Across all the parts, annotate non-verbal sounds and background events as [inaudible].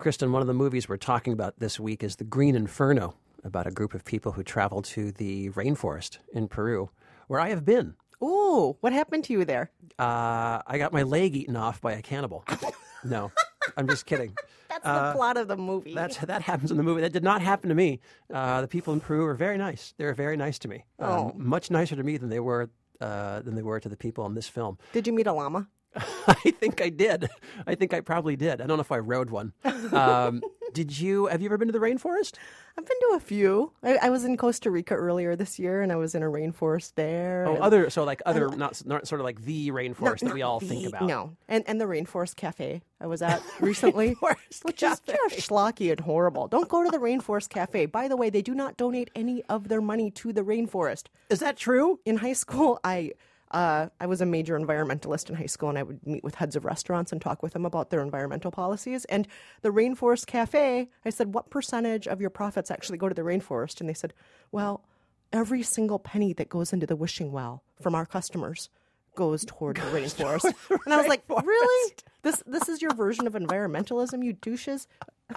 Kristen, one of the movies we're talking about this week is The Green Inferno, about a group of people who travel to the rainforest in Peru, where I have been. Ooh, what happened to you there? Uh, I got my leg eaten off by a cannibal. no, I'm just kidding. [laughs] That's the plot of the movie. That's that happens in the movie. That did not happen to me. Uh, the people in Peru are very nice. They were very nice to me. Um, Oh. much nicer to me than they were uh, than they were to the people in this film. Did you meet a llama? [laughs] I think I did. I think I probably did. I don't know if I rode one. Um, [laughs] did you? Have you ever been to the rainforest? I've been to a few. I, I was in Costa Rica earlier this year, and I was in a rainforest there. Oh, other so like other not not sort of like the rainforest that we all think about. No, and and the Rainforest Cafe I was at [laughs] recently, which is Cafe. just schlocky and horrible. Don't go to the Rainforest Cafe. By the way, they do not donate any of their money to the rainforest. Is that true? In high school, I. Uh, I was a major environmentalist in high school, and I would meet with heads of restaurants and talk with them about their environmental policies. And the Rainforest Cafe, I said, "What percentage of your profits actually go to the rainforest?" And they said, "Well, every single penny that goes into the wishing well from our customers goes toward the rainforest. and I was like, really? This this is your version of environmentalism, you douches?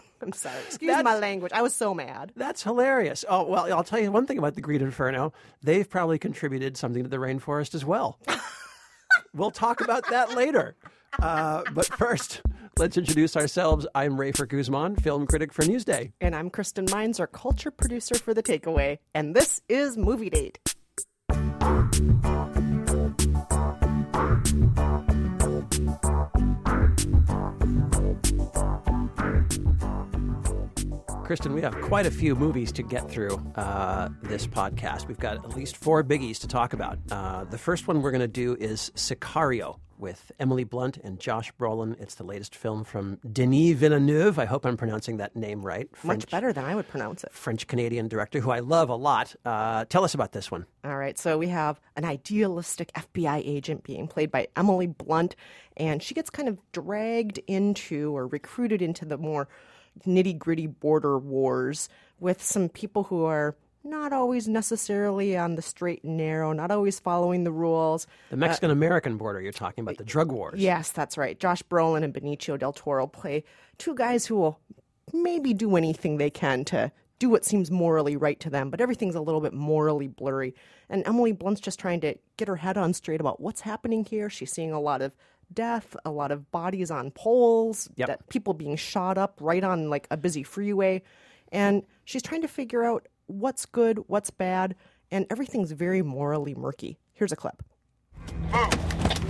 [laughs] I'm sorry. Excuse my language. I was so mad. That's hilarious. Oh well, I'll tell you one thing about the Green Inferno. They've probably contributed something to the rainforest as well. [laughs] we'll talk about that later. Uh, but first, let's introduce ourselves. I'm Rafer Guzman, film critic for Newsday. And I'm Kristen Meinzer, our culture producer for The Takeaway. And this is Movie Date. Kristen, we have quite a few movies to get through uh, this podcast. We've got at least four biggies to talk about. Uh, the first one we're going to do is Sicario with Emily Blunt and Josh Brolin. It's the latest film from Denis Villeneuve. I hope I'm pronouncing that name right. Much better than I would pronounce it. French Canadian director who I love a lot. Uh, tell us about this one. All right, so we have an idealistic FBI agent being played by Emily Blunt, and she gets kind of dragged into or recruited into the more nitty gritty border wars with some people who are not always necessarily on the straight and narrow, not always following the rules. The Mexican American border, you're talking about the drug wars. Yes, that's right. Josh Brolin and Benicio del Toro play two guys who will maybe do anything they can to do what seems morally right to them, but everything's a little bit morally blurry. And Emily Blunt's just trying to get her head on straight about what's happening here. She's seeing a lot of death, a lot of bodies on poles, Yep. that people being shot up right on like a busy freeway. And she's trying to figure out what's good, what's bad, and everything's very morally murky. Here's a clip.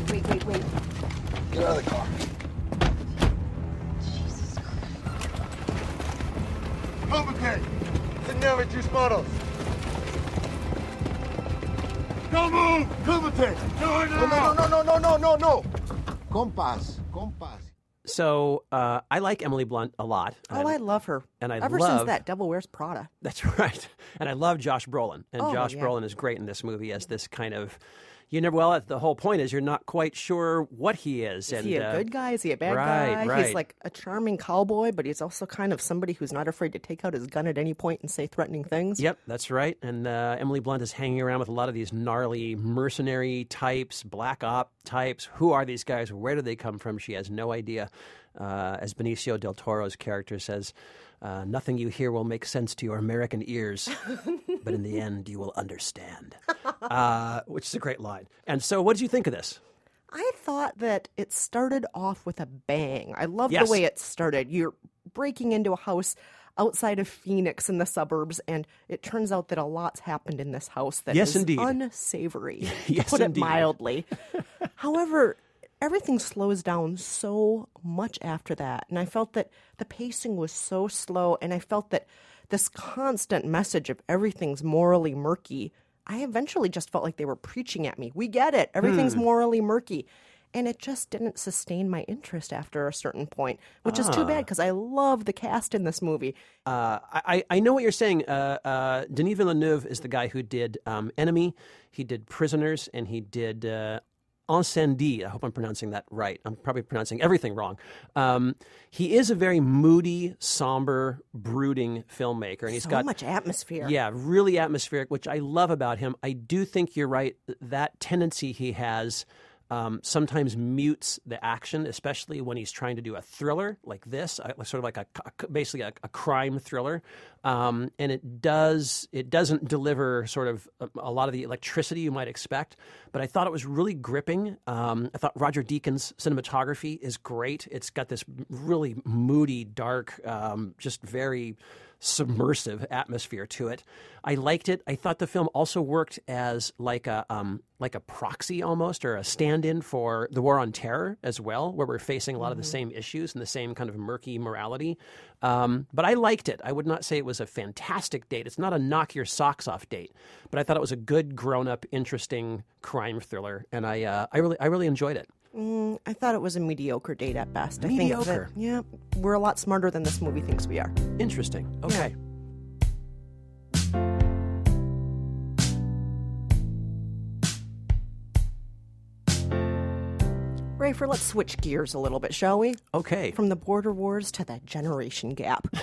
Wait, wait, wait. Get out of the car. Cómete. Señor, tus manos. Don't move. Cómete. No, no, no, no, no, no, no, no, no. Compas, compas. So uh, I like Emily Blunt a lot. Oh, I love her. and I Ever love- since that Devil Wears Prada. That's [laughs] right. And I love Josh Brolin. And Oh, Josh yeah. Brolin is great in this movie as this kind of. You never. Well, the whole point is you're not quite sure what he is. Is and, he a uh, good guy? Is he a bad right, guy? right. He's like a charming cowboy, but he's also kind of somebody who's not afraid to take out his gun at any point and say threatening things. Yep, that's right. And uh, Emily Blunt is hanging around with a lot of these gnarly mercenary types, black op types. Who are these guys? Where do they come from? She has no idea. Uh, as Benicio del Toro's character says, uh, nothing you hear will make sense to your American ears, [laughs] but in the end, you will understand. [laughs] Uh, which is a great line. And so, what did you think of this? I thought that it started off with a bang. I love Yes. the way it started. You're breaking into a house outside of Phoenix in the suburbs, and it turns out that a lot's happened in this house that Yes, is indeed. unsavory, [laughs] Yes, to put indeed. it mildly. However, everything slows down so much after that, and I felt that the pacing was so slow, and I felt that this constant message of everything's morally murky. I eventually just felt like they were preaching at me. We get it. Everything's morally murky. And it just didn't sustain my interest after a certain point, which is too bad because I love the cast in this movie. Uh, I, I know what you're saying. Uh, uh, Denis Villeneuve is the guy who did um, Enemy, he did Prisoners, and he did uh, I hope I'm pronouncing that right. I'm probably pronouncing everything wrong. Um, he is a very moody, somber, brooding filmmaker, and he's so got much atmosphere. yeah, really atmospheric, which I love about him. I do think you're right. That tendency he has um, sometimes mutes the action, especially when he's trying to do a thriller like this, uh, sort of like a, a basically a, a, crime thriller. Um, and it does it doesn't deliver sort of a, a, lot of the electricity you might expect. But I thought it was really gripping. Um, I thought Roger Deakins' cinematography is great. It's got this really moody, dark, um, just very submersive atmosphere to it. I liked it. I thought the film also worked as like a um, like a proxy almost or a stand-in for the war on terror as well, where we're facing a lot mm-hmm. of the mm-hmm. same issues and the same kind of murky morality. Um, but I liked it. I would not say it was a fantastic date. It's not a knock your socks off date, but I thought it was a good, grown-up, interesting crime thriller, and I uh, I really I really enjoyed it. Mm, I thought it was a mediocre date at best. Mediocre. I think that, yeah, we're a lot smarter than this movie thinks we are. Interesting. Okay. Yeah. Rafer, let's switch gears a little bit, shall we? Okay. From the border wars to the generation gap.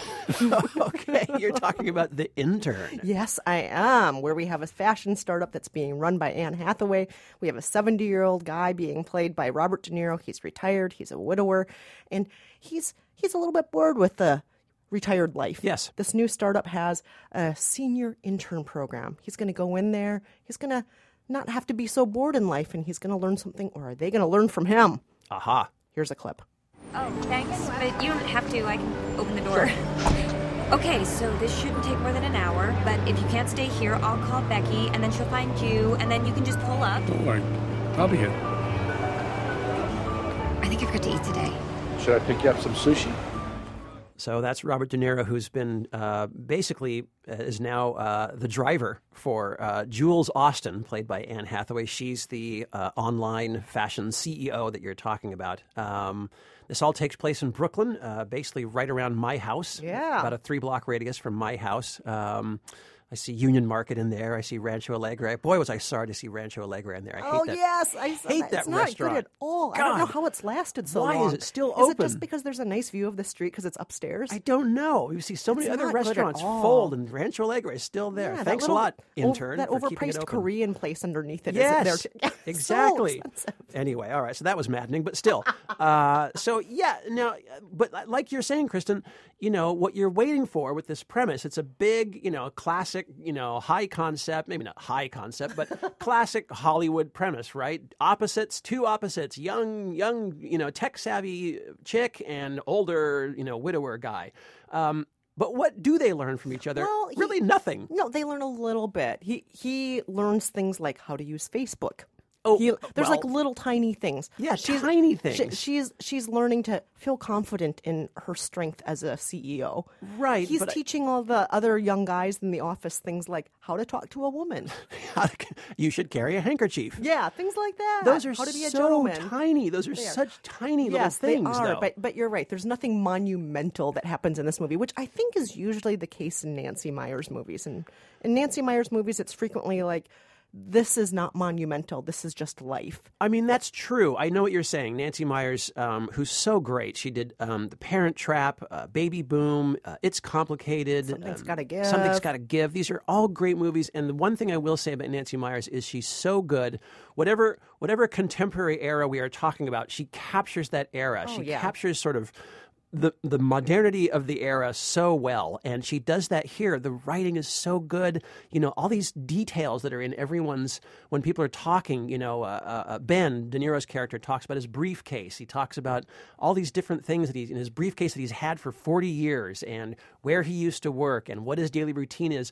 [laughs] okay, you're talking about the intern. Yes, I am. Where we have a fashion startup that's being run by Anne Hathaway. We have a 70 year old guy being played by Robert De Niro. He's retired. He's a widower, and he's he's a little bit bored with the retired life. Yes. This new startup has a senior intern program. He's going to go in there. He's going to not have to be so bored in life and he's going to learn something, or are they going to learn from him? Aha. Here's a clip. Oh, thanks, but you don't have to. I can open the door. Sure. okay, so this shouldn't take more than an hour, but if you can't stay here, I'll call Becky, and then she'll find you, and then you can just pull up. Don't worry. I'll be here. I think you're good to eat today. Should I pick you up some sushi? So that's Robert De Niro, who's been uh, basically uh, is now uh, the driver for uh, Jules Austin, played by Anne Hathaway. She's the uh, online fashion CEO that you're talking about. Um, this all takes place in Brooklyn, uh, basically right around my house. Yeah, about a three block radius from my house. Um, I see Union Market in there. I see Rancho Alegre. Boy, was I sorry to see Rancho Alegre in there. I hate oh that. yes, I hate that, that it's not good at all. God. I don't know how it's lasted so Why long. is it still open? Is it just because there's a nice view of the street because it's upstairs? I don't know. You see so many it's other restaurants fold, and Rancho Alegre is still there. Yeah, Thanks little, a lot, intern. that overpriced Korean place underneath it. Yes, there [laughs] exactly. So anyway, all right. So that was maddening, but still. uh, [laughs] so yeah, now, but like you're saying, Kristen, you know what you're waiting for with this premise. It's a big, you know, classic, you know, high concept, maybe not high concept, but [laughs] classic Hollywood premise, right? Opposites, two opposites, young, young, you know, tech savvy chick and older, you know, widower guy. Um, but what do they learn from each other? Well, he, really nothing. No, they learn a little bit. He he learns things like how to use Facebook. Oh, he, there's well, like little tiny things. Yeah, she's, tiny things. She, she's she's learning to feel confident in her strength as a CEO. Right. He's teaching I, all the other young guys in the office things like how to talk to a woman. [laughs] you should carry a handkerchief. Yeah, things like that. Those are how to be a so tiny. Those are, such tiny little yes, things. They are, though. but but you're right. There's nothing monumental that happens in this movie, which I think is usually the case in Nancy Meyers movies. And in Nancy Meyers movies, it's frequently like this is not monumental. This is just life. I mean, that's true. I know what you're saying. Nancy Meyers, um, who's so great. She did um, The Parent Trap, uh, Baby Boom, uh, It's Complicated. Something's um, Gotta Give. Something's Gotta Give. These are all great movies. And the one thing I will say about Nancy Meyers is she's so good. Whatever, whatever contemporary era we are talking about, she captures that era. Oh, she yeah. captures sort of the the modernity of the era so well, and she does that here. The writing is so good. You know, all these details that are in everyone's when people are talking. You know, uh, uh, uh Ben De Niro's character talks about his briefcase. He talks about all these different things that he's in his briefcase that he's had for forty years, and where he used to work, and what his daily routine is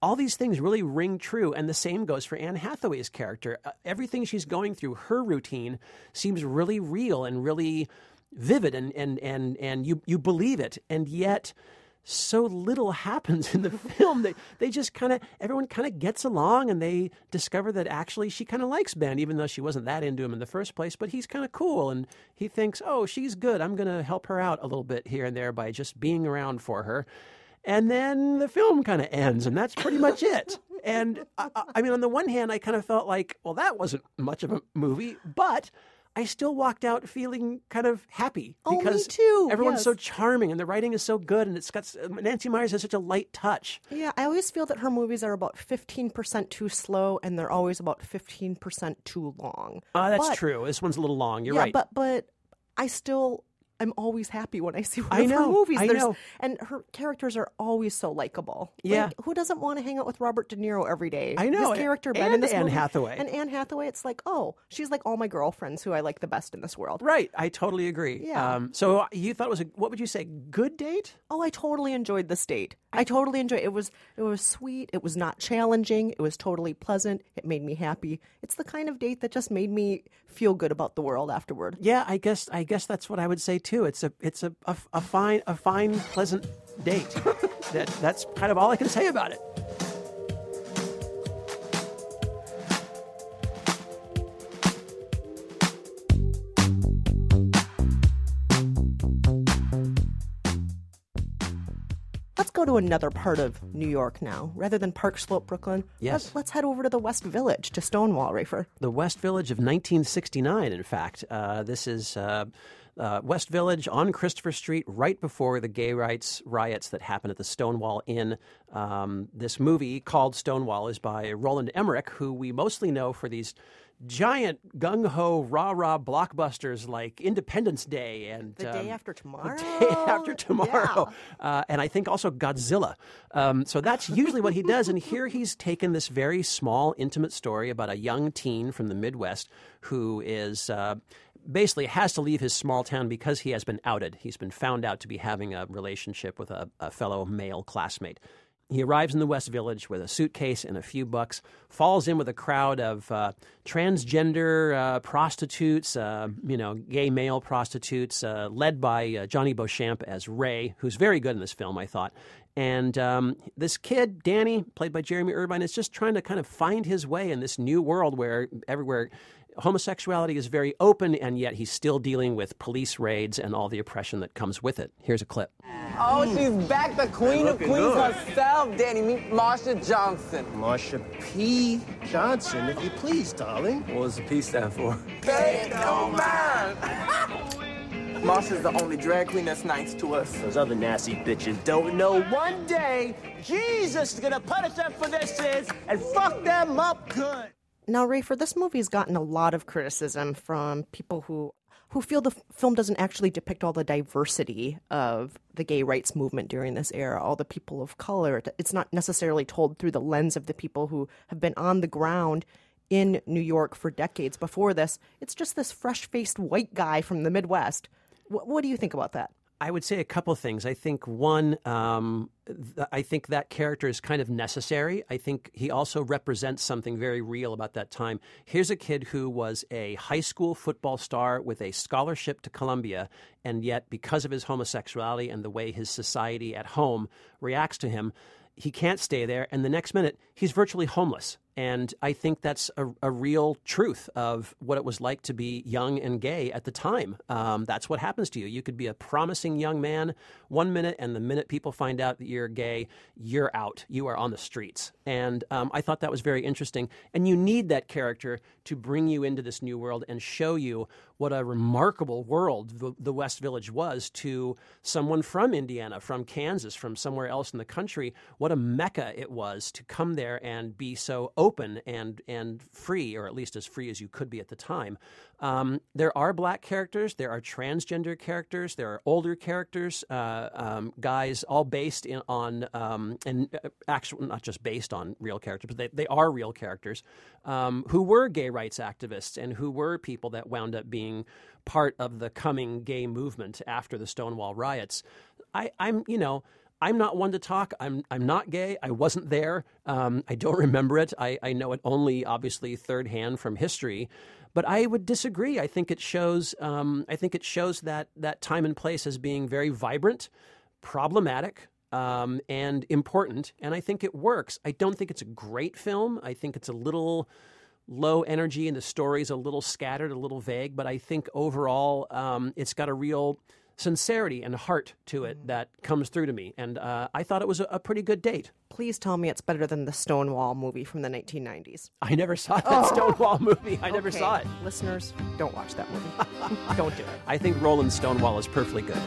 all these things really ring true. And the same goes for Anne Hathaway's character. Uh, everything she's going through, her routine, seems really real and really vivid and and and and you you believe it. And yet so little [laughs] happens in the film. They they just kind of everyone kind of gets along and they discover that actually she kind of likes Ben even though she wasn't that into him in the first place but he's kind of cool and he thinks oh she's good. I'm going to help her out a little bit here and there by just being around for her. And then the film kind of ends and that's pretty much it. And I, I mean on the one hand I kind of felt like well that wasn't much of a movie but I still walked out feeling kind of happy Oh, me because too, everyone's so charming and the writing is so good and it's got Nancy Meyers has such a light touch. Yeah, I always feel that her movies are about 15% too slow and they're always about 15% too long. Uh, that's But- true. This one's a little long. You're yeah, right. but but I still I'm always happy when I see one I of her know, movies. I There's- know. And her characters are always so likable. Yeah. Like, who doesn't want to hang out with Robert De Niro every day? I know, His character, Ben, and in this Anne movie- Hathaway. And Anne Hathaway, it's like, oh, she's like all my girlfriends who I like the best in this world. right. I totally agree. Yeah. Um, so you thought it was a what would you say? Good date? Oh, I totally enjoyed this date. I totally enjoyed it. was it was sweet. It was not challenging. It was totally pleasant. It made me happy. It's the kind of date that just made me feel good about the world afterward. Yeah, I guess I guess that's what I would say too. It's a it's a a, a fine a fine pleasant date. [laughs] that that's kind of all I can say about it. Let's go to another part of New York now. Rather than Park Slope, Brooklyn, Yes. let's, let's head over to the West Village, to Stonewall, Rafer. the West Village of 1969. In fact, uh, this is uh, uh, West Village on Christopher Street, right before the gay rights riots that happened at the Stonewall Inn. Um, this movie called Stonewall is by Roland Emmerich, who we mostly know for these giant gung ho rah rah blockbusters like Independence Day and The day um, after tomorrow. [laughs] the day after tomorrow. Uh, and I think also Godzilla. Um, so that's usually what he does. And here he's taken this very small, intimate story about a young teen from the Midwest who is. Uh, Basically, has to leave his small town because he has been outed. He's been found out to be having a relationship with a, a fellow male classmate. He arrives in the West Village with a suitcase and a few bucks, falls in with a crowd of uh, transgender uh, prostitutes, uh, you know, gay male prostitutes, uh, led by uh, Jonny Beauchamp as Ray, who's very good in this film, I thought. And um, this kid, Danny, played by Jeremy Irvine, is just trying to kind of find his way in this new world where everywhere homosexuality is very open, and yet he's still dealing with police raids and all the oppression that comes with it. Here's a clip. Oh, she's back, the queen of queens herself, Danny. Meet Marsha Johnson. Marsha P. Johnson, if you please, darling. What does the P stand for? Pay no man. Marsha's the only drag queen that's nice to us. Those other nasty bitches don't know one day Jesus is gonna punish them for their sins and fuck them up good. Now, Rafer, this movie's gotten a lot of criticism from people who who feel the film doesn't actually depict all the diversity of the gay rights movement during this era, all the people of color. It's not necessarily told through the lens of the people who have been on the ground in New York for decades before this. It's just this fresh-faced white guy from the Midwest. Wh- what do you think about that? I would say a couple things. I think one, um, th- I think that character is kind of necessary. I think he also represents something very real about that time. Here's a kid who was a high school football star with a scholarship to Columbia, and yet because of his homosexuality and the way his society at home reacts to him, he can't stay there. And the next minute, he's virtually homeless. And I think that's a, a real truth of what it was like to be young and gay at the time. Um, that's what happens to you. You could be a promising young man one minute, and the minute people find out that you're gay, you're out. You are on the streets. And um, I thought that was very interesting. And you need that character to bring you into this new world and show you what a remarkable world the, the West Village was to someone from Indiana, from Kansas, from somewhere else in the country. What a mecca it was to come there and be so open and and free, or at least as free as you could be at the time. Um, there are black characters, there are transgender characters, there are older characters, uh, um, guys, all based in, on um, and uh, actually not just based on real characters, but they, they are real characters um, who were gay rights activists and who were people that wound up being part of the coming gay movement after the Stonewall riots. I, I'm, you know. I'm not one to talk. I'm I'm not gay. I wasn't there. Um, I don't [laughs] remember it. I, I know it only obviously third hand from history, but I would disagree. I think it shows. Um, I think it shows that that time and place as being very vibrant, problematic, um, and important. And I think it works. I don't think it's a great film. I think it's a little low energy and the story's a little scattered, a little vague. But I think overall, um, it's got a real sincerity and heart to it that comes through to me. And uh, I thought it was a, a pretty good date. Please tell me it's better than the Stonewall movie from the 1990s. I never saw that [laughs] Stonewall movie. I never Okay, saw it. Listeners, don't watch that movie. [laughs] don't do it. I think Roland Stonewall is perfectly good.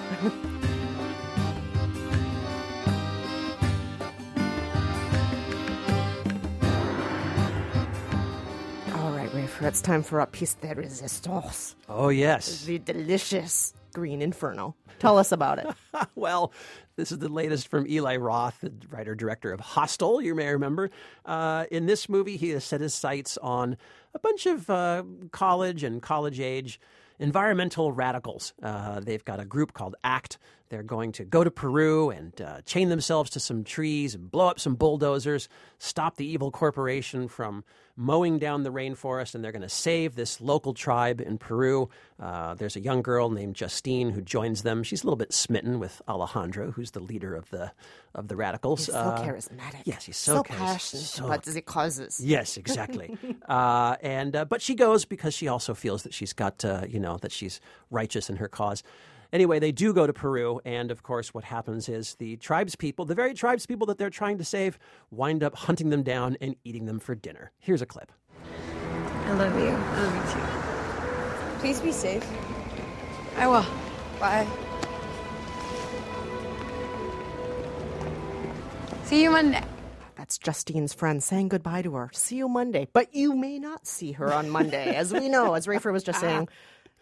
All right, Rafer, it's time for a piece de resistance. Oh, yes. The delicious Green Inferno. Tell us about it. [laughs] well, this is the latest from Eli Roth, the writer director of Hostel, you may remember. Uh, in this movie, he has set his sights on a bunch of uh, college and college age environmental radicals. Uh, they've got a group called ACT. They're going to go to Peru and uh, chain themselves to some trees and blow up some bulldozers, stop the evil corporation from mowing down the rainforest, and they're going to save this local tribe in Peru. Uh, there's a young girl named Justine who joins them. She's a little bit smitten with Alejandro, who's the leader of the of the radicals. so Uh, charismatic. yes, he's so charis- passionate so- about the causes. Yes, exactly. [laughs] uh, and uh, but she goes because she also feels that she's got uh, you know that she's righteous in her cause. Anyway, they do go to Peru, and of course, what happens is the tribes people, the very tribes people that they're trying to save, wind up hunting them down and eating them for dinner. Here's a clip. I love you. I love you too. Please be safe. I will. Bye. See you Monday. That's Justine's friend saying goodbye to her. See you Monday. But you may not see her on Monday, as we know, as Rafer was just ah. saying.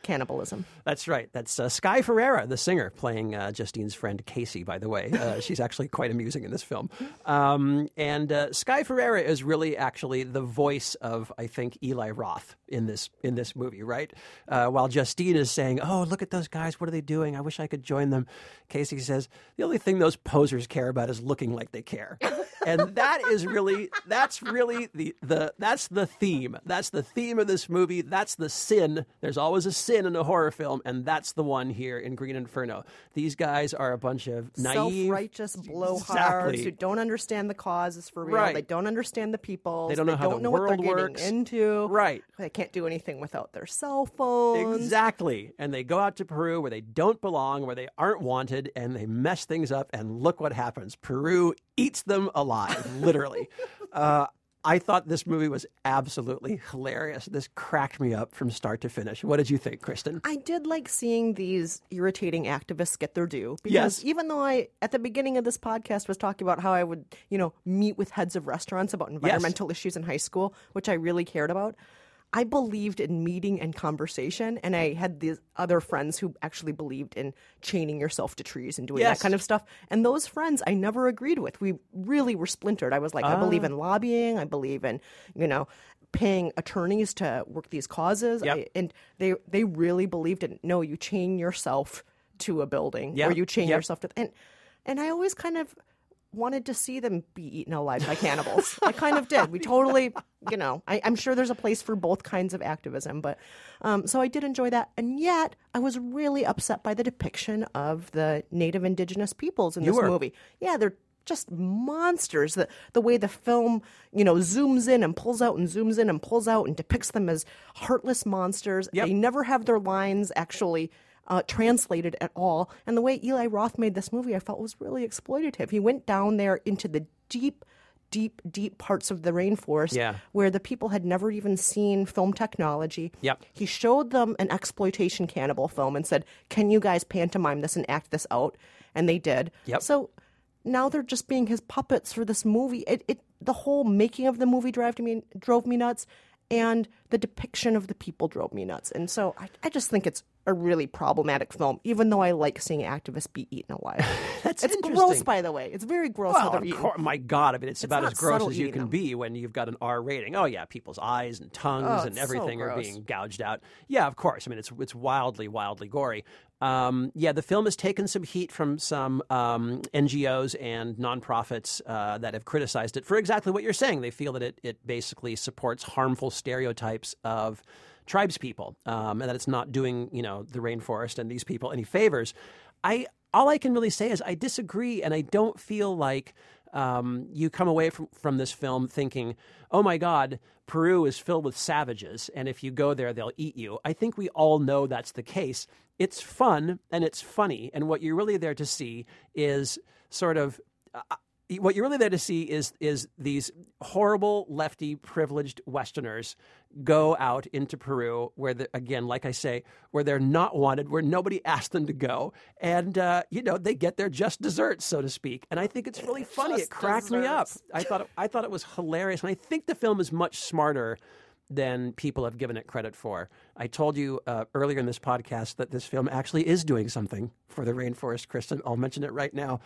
Cannibalism. That's right. That's uh, Sky Ferreira, the singer, playing uh, Justine's friend Casey, by the way. Uh, [laughs] she's actually quite amusing in this film. Um, and uh, Sky Ferreira is really actually the voice of, I think, Eli Roth in this in this movie, right? Uh, while Justine is saying, Oh, look at those guys. What are they doing? I wish I could join them. Casey says, The only thing those posers care about is looking like they care. and that is really that's really the, the that's the theme that's the theme of this movie that's the sin there's always a sin in a horror film and that's the one here in green inferno these guys are a bunch of naive Self-righteous blowhards Exactly. who don't understand the causes for real. Right. They don't understand the people. They don't know how the know what world they're works. getting into. Right. They can't do anything without their cell phones. Exactly. And they go out to Peru where they don't belong, where they aren't wanted, and they mess things up. And look what happens Peru eats them alive, [laughs] literally. uh, I thought this movie was absolutely hilarious. This cracked me up from start to finish. What did you think, Kristen? I did like seeing these irritating activists get their due because Yes. even though I at the beginning of this podcast was talking about how I would, you know, meet with heads of restaurants about environmental issues in high school, which I really cared about, I believed in meeting and conversation and I had these other friends who actually believed in chaining yourself to trees and doing Yes. that kind of stuff. And those friends I never agreed with. We really were splintered. I was like, I believe Ah. in lobbying, I believe in, you know, paying attorneys to work these causes. Yep. I, and they they really believed in no, you chain yourself to a building Yep. or you chain Yep. yourself to and and I always kind of wanted to see them be eaten alive by cannibals. [laughs] I kind of did. We totally, you know, I, I'm sure there's a place for both kinds of activism, but um, so I did enjoy that. And yet, I was really upset by the depiction of the Native Indigenous peoples in You this were. movie. Yeah, they're just monsters. The the way the film, you know, zooms in and pulls out and zooms in and pulls out and depicts them as heartless monsters. Yep. They never have their lines actually uh, translated at all. And the way Eli Roth made this movie, I felt was really exploitative. He went down there into the deep, deep, deep parts of the rainforest Yeah. where the people had never even seen film technology. Yep. He showed them an exploitation cannibal film and said, "Can you guys pantomime this and act this out?" And they did. Yep. So now they're just being his puppets for this movie. It, it the whole making of the movie drove me drove me nuts, and the depiction of the people drove me nuts. And so I, I just think it's a really problematic film, even though I like seeing activists be eaten alive. [laughs] That's it's gross, by the way. It's very gross Well, eaten. course, my God, I mean, it's, about as gross as you can them. be when you've got an R rating. Oh yeah, people's eyes and tongues Oh, and it's so everything are being gouged out. Yeah, of course. I mean, it's it's wildly, wildly gory. Um, yeah, the film has taken some heat from some um, NGOs and nonprofits uh, that have criticized it for exactly what you're saying. They feel that it it basically supports harmful stereotypes of tribes people, um, and that it's not doing you know the rainforest and these people any favors. I all I can really say is I disagree, and I don't feel like um, you come away from, from this film thinking, oh my God, Peru is filled with savages, and if you go there, they'll eat you. I think we all know that's the case. It's fun and it's funny, and what you're really there to see is sort of. What you're really there to see is is these horrible lefty privileged Westerners go out into Peru, where the, again, like I say, where they're not wanted, where nobody asked them to go, and uh, you know they get their just desserts, so to speak. And I think it's really funny. Just it cracked desserts. me up. I thought it, I thought it was hilarious, and I think the film is much smarter than people have given it credit for. I told you uh, earlier in this podcast that this film actually is doing something for the rainforest, Kristen. I'll mention it right now.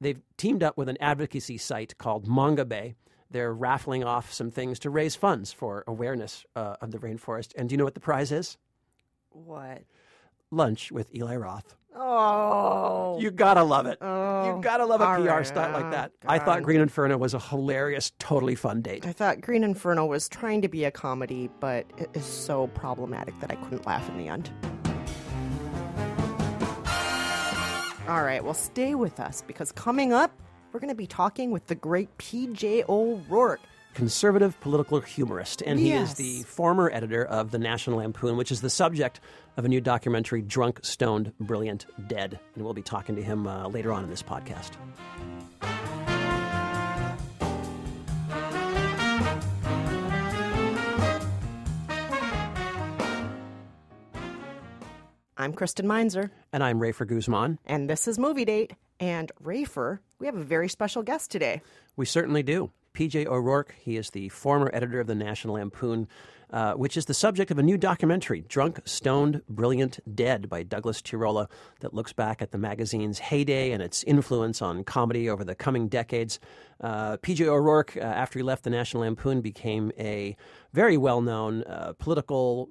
They've teamed up with an advocacy site called Mongabay. They're raffling off some things to raise funds for awareness uh, of the rainforest. And do you know what the prize is? What? Lunch with Eli Roth. Oh. You gotta love it. Oh, you gotta love a PR right. stunt like that. I thought Green Inferno was a hilarious, totally fun date. I thought Green Inferno was trying to be a comedy, but it is so problematic that I couldn't laugh in the end. All right, well, stay with us because coming up, we're going to be talking with the great P.J. O'Rourke. conservative political humorist, and he is the former editor of the National Lampoon, which is the subject of a new documentary, Drunk, Stoned, Brilliant, Dead. And we'll be talking to him uh, later on in this podcast. I'm Kristen Meinzer, And I'm Rafer Guzman. and this is Movie Date. And Rafer, we have a very special guest today. We certainly do. PJ O'Rourke, he is the former editor of the National Lampoon, uh, which is the subject of a new documentary, Drunk, Stoned, Brilliant, Dead, by Douglas Tirola, that looks back at the magazine's heyday and its influence on comedy over the coming decades. Uh, PJ O'Rourke, uh, after he left the National Lampoon, became a very well known uh, political.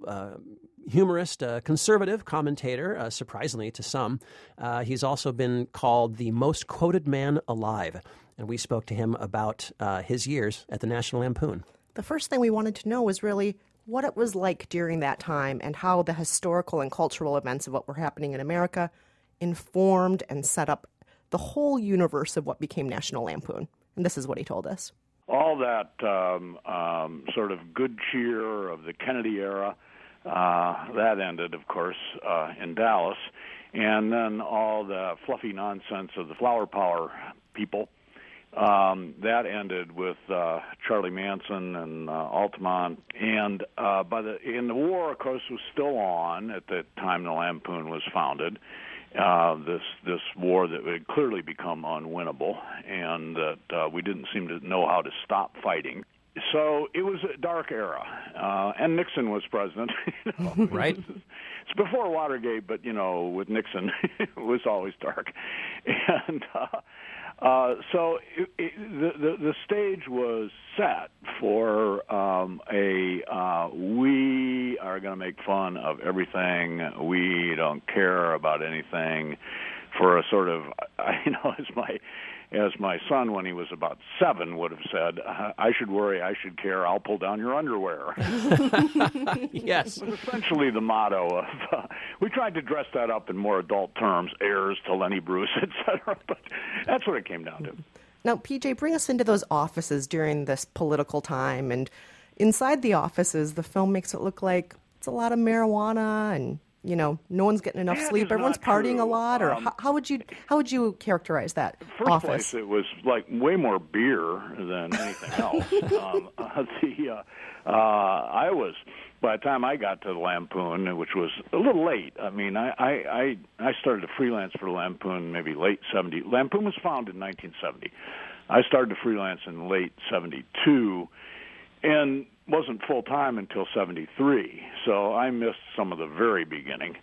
Humorist, uh, conservative commentator, uh, surprisingly to some. Uh, he's also been called the most quoted man alive. And we spoke to him about uh, his years at the National Lampoon. The first thing we wanted to know was really what it was like during that time and how the historical and cultural events of what were happening in America informed and set up the whole universe of what became National Lampoon. And this is what he told us. all that um, um, sort of good cheer of the Kennedy era, uh, that ended, of course, uh, in Dallas. And then all the fluffy nonsense of the flower power people, um, that ended with uh, Charlie Manson and uh, Altamont. And uh, by the in the war, of course, was still on at the time the Lampoon was founded uh, this this war that had clearly become unwinnable, and that uh, we didn't seem to know how to stop fighting. So it was a dark era, uh, and Nixon was president. [laughs] you know. [laughs] Right. It's before Watergate, but you know, with Nixon, [laughs] it was always dark, and. Uh, uh, so it, it, the, the the stage was set for um, a uh, we are going to make fun of everything. We don't care about anything. For a sort of, you know, as my as my son when he was about seven would have said, "I should worry, I should care. I'll pull down your underwear." [laughs] Yes. was essentially the motto of. Uh, we tried to dress that up in more adult terms, heirs to Lenny Bruce, [laughs] etc. But that's what it came down to. Now, PJ, bring us into those offices during this political time. And inside the offices, the film makes it look like it's a lot of marijuana and. You know, no one's getting enough That sleep. Everyone's partying a lot, or Um, how, how would you how would you characterize that First office? place, it was like way more beer than anything else. [laughs] um, uh, [laughs] the uh, uh, I was by the time I got to the Lampoon, which was a little late. I mean, I I I, I started to freelance for Lampoon maybe late '70. Lampoon was founded in 1970. I started to freelance in late '72, and wasn't full time until 73 so i missed some of the very beginning.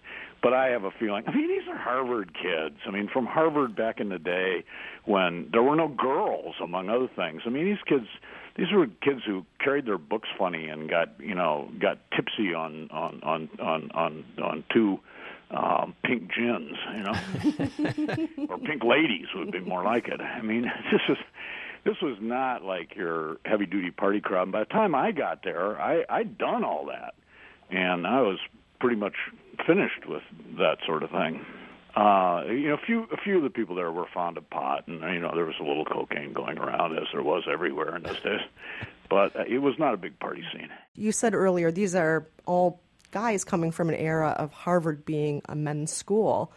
But i have a feeling i mean these are harvard kids. I mean from harvard back in the day when there were no girls among other things. I mean these kids these were kids who carried their books funny and got you know got tipsy on on on on on on two um pink gins you know? [laughs] Or pink ladies would be more like it. I mean [laughs] this is this was not like your heavy duty party crowd. And by the time I got there, I I'd done all that, and I was pretty much finished with that sort of thing. uh, you know, a few a few of the people there were fond of pot, and you know, there was a little cocaine going around as there was everywhere in those days. But uh, it was not a big party scene. You said earlier these are all guys coming from an era of Harvard being a men's school.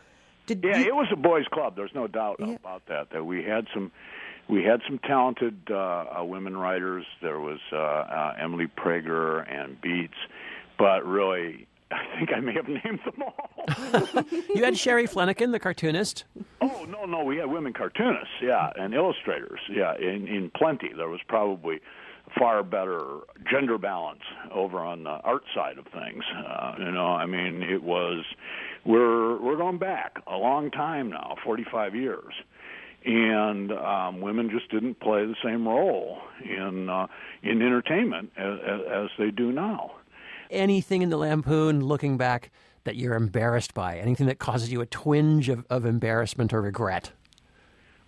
Did Yeah, you- it was a boys' club. There's no doubt Yeah. about that. That we had some, we had some talented uh, uh, women writers. There was uh, uh, Emily Prager Anne Beatts, but really, [laughs] I think I may have named them all. [laughs] You had Shary Flenniken, the cartoonist. oh no, no, we had women cartoonists, yeah, and illustrators, yeah, in in plenty. There was probably far better gender balance over on the art side of things. Uh, you know, I mean, it was we're we're going back a long time now, 45 years. And um, women just didn't play the same role in uh, in entertainment as, as they do now. Anything in the Lampoon, looking back, that you're embarrassed by? Anything that causes you a twinge of, of embarrassment or regret?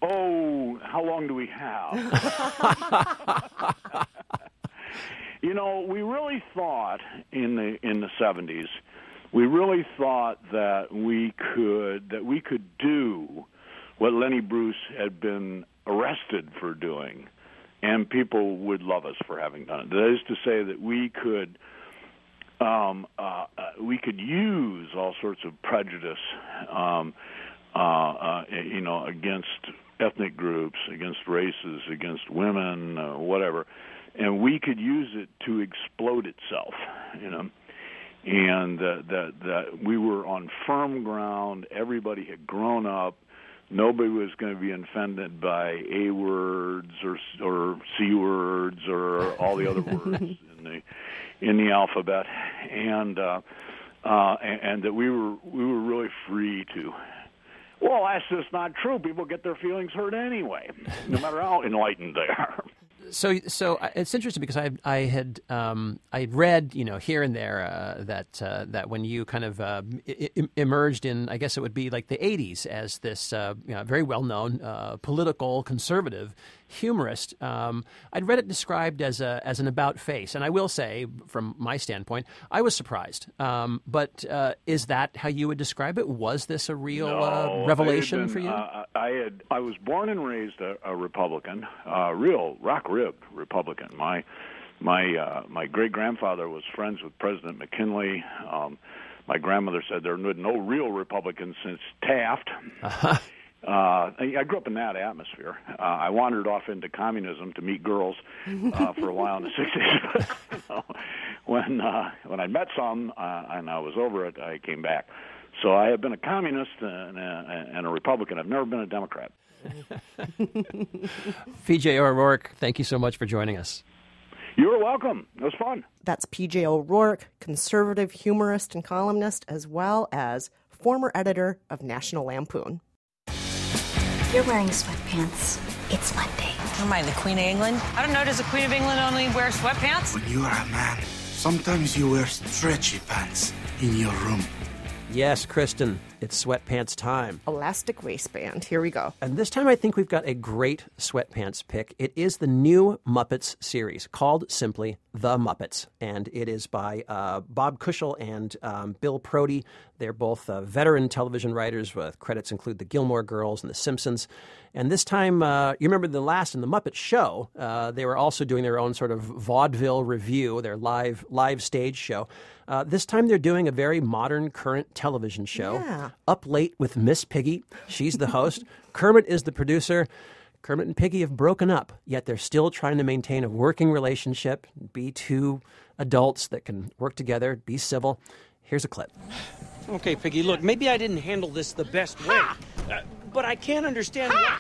Oh, how long do we have? [laughs] you know, we really thought in the in the seventies, we really thought that we could that we could do what Lenny Bruce had been arrested for doing, and people would love us for having done it. That is to say that we could um, uh, uh, we could use all sorts of prejudice, um, uh, uh, you know, against ethnic groups, against races, against women, uh, whatever, and we could use it to explode itself, you know. And uh, that that we were on firm ground. Everybody had grown up. Nobody was going to be offended by a words or or c words or all the other [laughs] words in the in the alphabet, and uh, uh, and, and that we were we were really free to. Well, that's just not true. People get their feelings hurt anyway, no matter how enlightened they are. So, so uh, it's interesting because I, I had, um, I read, you know, here and there uh, that uh, that when you kind of uh, emerged in, I guess it would be like the '80s as this uh, you know, very well-known uh, political conservative humorist. Um, I'd read it described as a as an about face, and I will say, from my standpoint, I was surprised. Um, but uh, is that how you would describe it? Was this a real No, uh, revelation had for you? Uh, I had I was born and raised a, a Republican, a real rock ribbed Republican. My my uh, my great grandfather was friends with President McKinley. Um, my grandmother said there had been no real Republicans since Taft. Uh, I I grew up in that atmosphere. Uh, I wandered off into communism to meet girls uh, [laughs] for a while in the '60s. [laughs] But, you know, when uh, when I met some uh, and I was over it, I came back. So I have been a communist and a, and a Republican. I've never been a Democrat. [laughs] PJ O'Rourke, thank you so much for joining us. You're welcome. It was fun. That's PJ O'Rourke, conservative humorist and columnist, as well as former editor of National Lampoon. You're wearing sweatpants. It's Monday. Am I the Queen of England? I don't know. Does the Queen of England only wear sweatpants? When you are a man, sometimes you wear stretchy pants in your room. Yes, Kristen, it's sweatpants time. Elastic waistband. Here we go. And this time I think we've got a great sweatpants pick. It is the new Muppets series called simply The Muppets. And it is by uh, Bob Kushell and um, Bill Prady. They're both uh, veteran television writers with credits include The Gilmore Girls and The Simpsons. And this time, uh, you remember the last in the Muppet Show, uh, they were also doing their own sort of vaudeville review, their live live stage show. Uh, this time they're doing a very modern, current television show. Yeah. Up Late with Miss Piggy. She's the host. [laughs] Kermit is the producer. Kermit and Piggy have broken up, yet they're still trying to maintain a working relationship, be two adults that can work together, be civil. Here's a clip. Okay, Piggy, look, maybe I didn't handle this the best way, uh, but I can't understand why,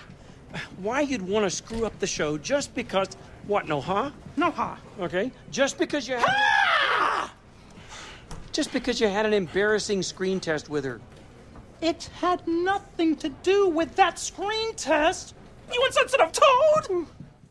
why you'd want to screw up the show just because. What, no, huh? No, ha. Okay, just because you had. Just because you had an embarrassing screen test with her. It had nothing to do with that screen test. You insensitive toad!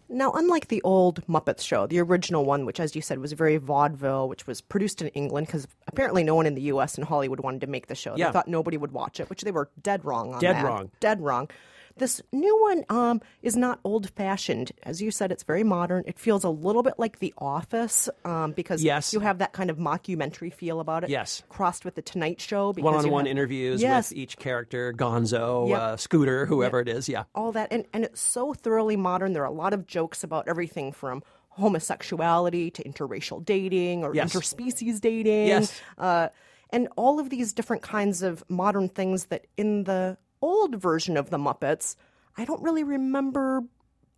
Now, unlike the old Muppets show, the original one, which, as you said, was very vaudeville, which was produced in England, because apparently no one in the U.S. and Hollywood wanted to make the show. Yeah. They thought nobody would watch it, which they were dead wrong on Dead that. wrong. Dead wrong. This new one um, is not old fashioned. As you said, it's very modern. It feels a little bit like The Office um, because Yes. you have that kind of mockumentary feel about it. Yes. Crossed with The Tonight Show. because One on one interviews Yes. with each character, Gonzo, Yep. uh, Scooter, whoever it is. Yeah. all that and, and it's so thoroughly modern there are a lot of jokes about everything from homosexuality to interracial dating or Yes. interspecies dating Yes. uh, and all of these different kinds of modern things that in the old version of the muppets i don't really remember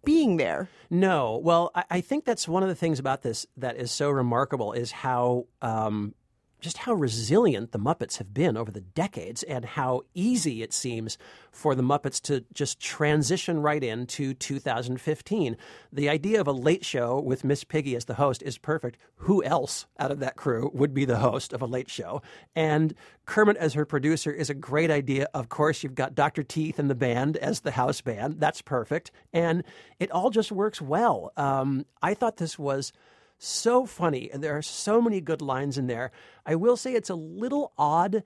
being there No. Well, I, I think that's one of the things about this that is so remarkable is how um, just how resilient the Muppets have been over the decades and how easy it seems for the Muppets to just transition right into 2015. The idea of a late show with Miss Piggy as the host is perfect. Who else out of that crew would be the host of a late show? And Kermit as her producer is a great idea. Of course, you've got Dr. Teeth and the band as the house band. That's perfect. And it all just works well. Um, I thought this was so funny, and there are so many good lines in there. I will say it's a little odd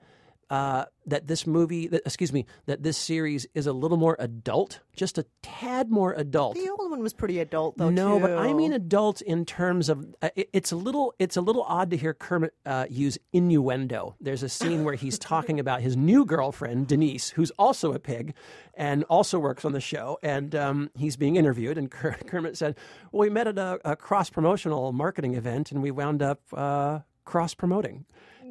uh, that this movie, that, excuse me, that this series is a little more adult, just a tad more adult. the old one was pretty adult though no, but. I mean adult in terms of uh, it- it's a little it's a little odd to hear Kermit uh, use innuendo. There's a scene where he's talking about his new girlfriend Denise, who's also a pig and also works on the show, and um, he's being interviewed. And Kermit said, "Well, we met at a, a cross promotional marketing event, and we wound up uh, cross promoting."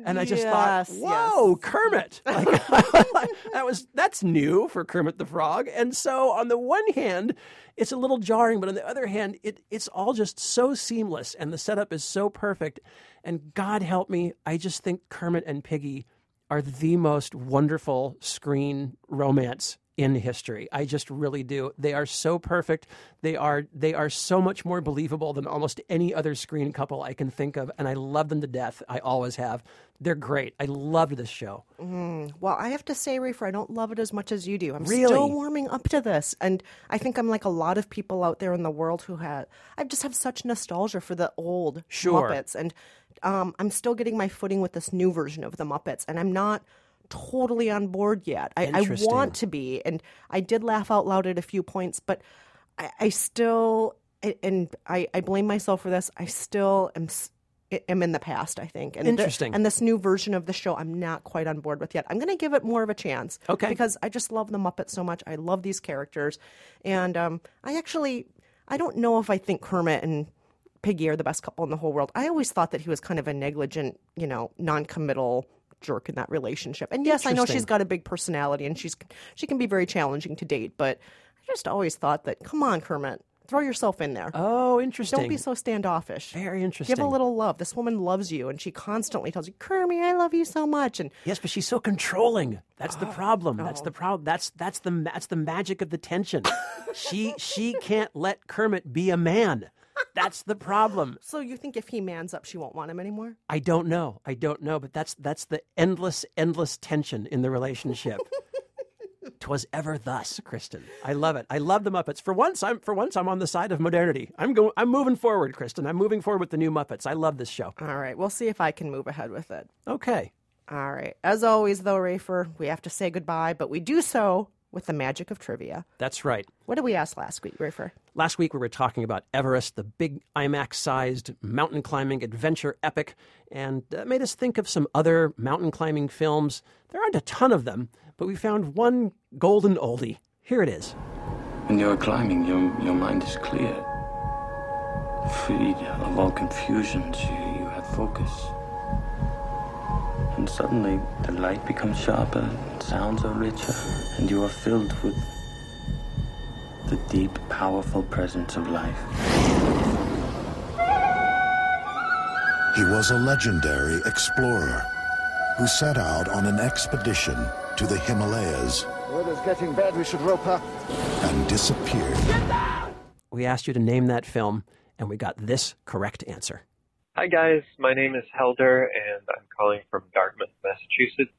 And I just thought, Yes, "Whoa, Kermit!" [laughs] Like, [laughs] that was that's new for Kermit the Frog. And so, on the one hand, it's a little jarring, but on the other hand, it it's all just so seamless, and the setup is so perfect. And God help me, I just think Kermit and Piggy are the most wonderful screen romance in history. I just really do. They are so perfect. They are they are so much more believable than almost any other screen couple I can think of, and I love them to death. I always have. They're great. I loved this show. Mm, well, I have to say, Rafer, I don't love it as much as you do. I'm Really? still warming up to this, and I think I'm like a lot of people out there in the world who have. I just have such nostalgia for the old Sure. Muppets, and um, I'm still getting my footing with this new version of the Muppets, and I'm not totally on board yet. I, I want to be, and I did laugh out loud at a few points, but I, I still, and I, I blame myself for this. I still am. am in the past, I think. And the- Interesting. and this new version of the show, I'm not quite on board with yet. I'm going to give it more of a chance. Okay. Because I just love the Muppets so much. I love these characters, and um, I actually, I don't know if I think Kermit and Piggy are the best couple in the whole world. I always thought that he was kind of a negligent, you know, non-committal jerk in that relationship. And yes, I know she's got a big personality, and she's she can be very challenging to date. But I just always thought that, come on, Kermit. Throw yourself in there. Oh, interesting. Don't be so standoffish. Very interesting. Give a little love. This woman loves you, and she constantly tells you, "Kermit, I love you so much." And Yes, but she's so controlling. That's Oh, the problem. That's the problem. That's that's the that's the magic of the tension. [laughs] she she can't let Kermit be a man. That's the problem. so you think if he mans up, she won't want him anymore? I don't know. I don't know, but that's that's the endless endless tension in the relationship. [laughs] Twas ever thus, Kristen. I love it. I love the Muppets. For once, I'm for once I'm on the side of modernity. I'm going. I'm moving forward, Kristen. I'm moving forward with the new Muppets. I love this show. All right, we'll see if I can move ahead with it. Okay. All right. As always, though, Rafer, we have to say goodbye, but we do so with the magic of trivia. That's right. What did we ask last week, Rafer? Last week we were talking about Everest, the big IMAX sized mountain climbing adventure epic, and that made us think of some other mountain climbing films. There aren't a ton of them, but we found one golden oldie. Here it is. When you're climbing, your, your mind is clear. Freed of all confusions, you, you have focus. And suddenly, the light becomes sharper, sounds are richer, and you are filled with the deep, powerful presence of life. He was a legendary explorer who set out on an expedition to the Himalayas Weather's getting bad. We should rope up. and disappeared. We asked you to name that film, and we got this correct answer. Hi guys, my name is Helder and I'm calling from Dartmouth, Massachusetts.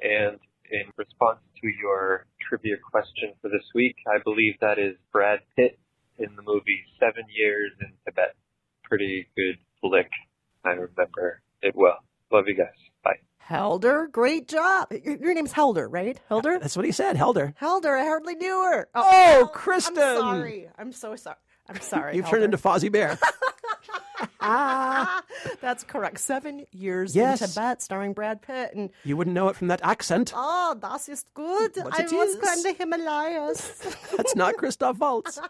And in response to your trivia question for this week, I believe that is Brad Pitt in the movie Seven Years in Tibet. Pretty good flick. I remember it well. Love you guys. Bye. Helder, great job. Your, your name's Helder, right? Helder? That's what he said, Helder. Helder, I hardly knew her. Oh, oh Kristen. I'm sorry. I'm so sorry. I'm sorry. You've turned into Fozzie Bear. [laughs] ah, That's correct. Seven years Yes. in Tibet, starring Brad Pitt, and You wouldn't know it from that accent. oh, das ist gut. What I was in the Himalayas. [laughs] That's not Christoph Waltz.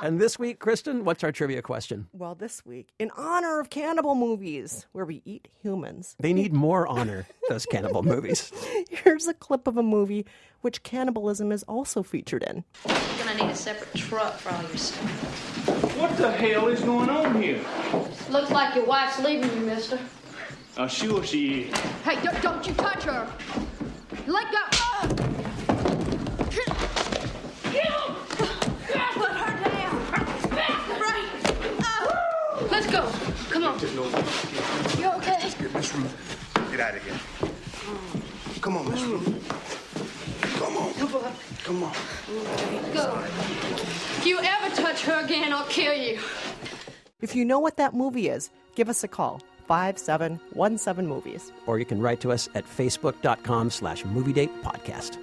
and this week, Kristen, what's our trivia question? well, this week, in honor of cannibal movies where we eat humans, They need more honor, those cannibal movies. [laughs] here's a clip of a movie which cannibalism is also featured in. You're gonna need a separate truck for all your stuff. What the hell is going on here? Looks like your wife's leaving you, mister. Uh, sure she is. Hey, don't, don't you touch her! Let go! Ah! Put her down! Right! Let's go! Come on! You okay? Let's get Miss Ruth. Get out of here. Come on, Miss Ruth. Come on. Come on. Go. If you ever touch her again, I'll kill you. If you know what that movie is, give us a call. 5717 movies. Or you can write to us at facebook.com slash movie date podcast.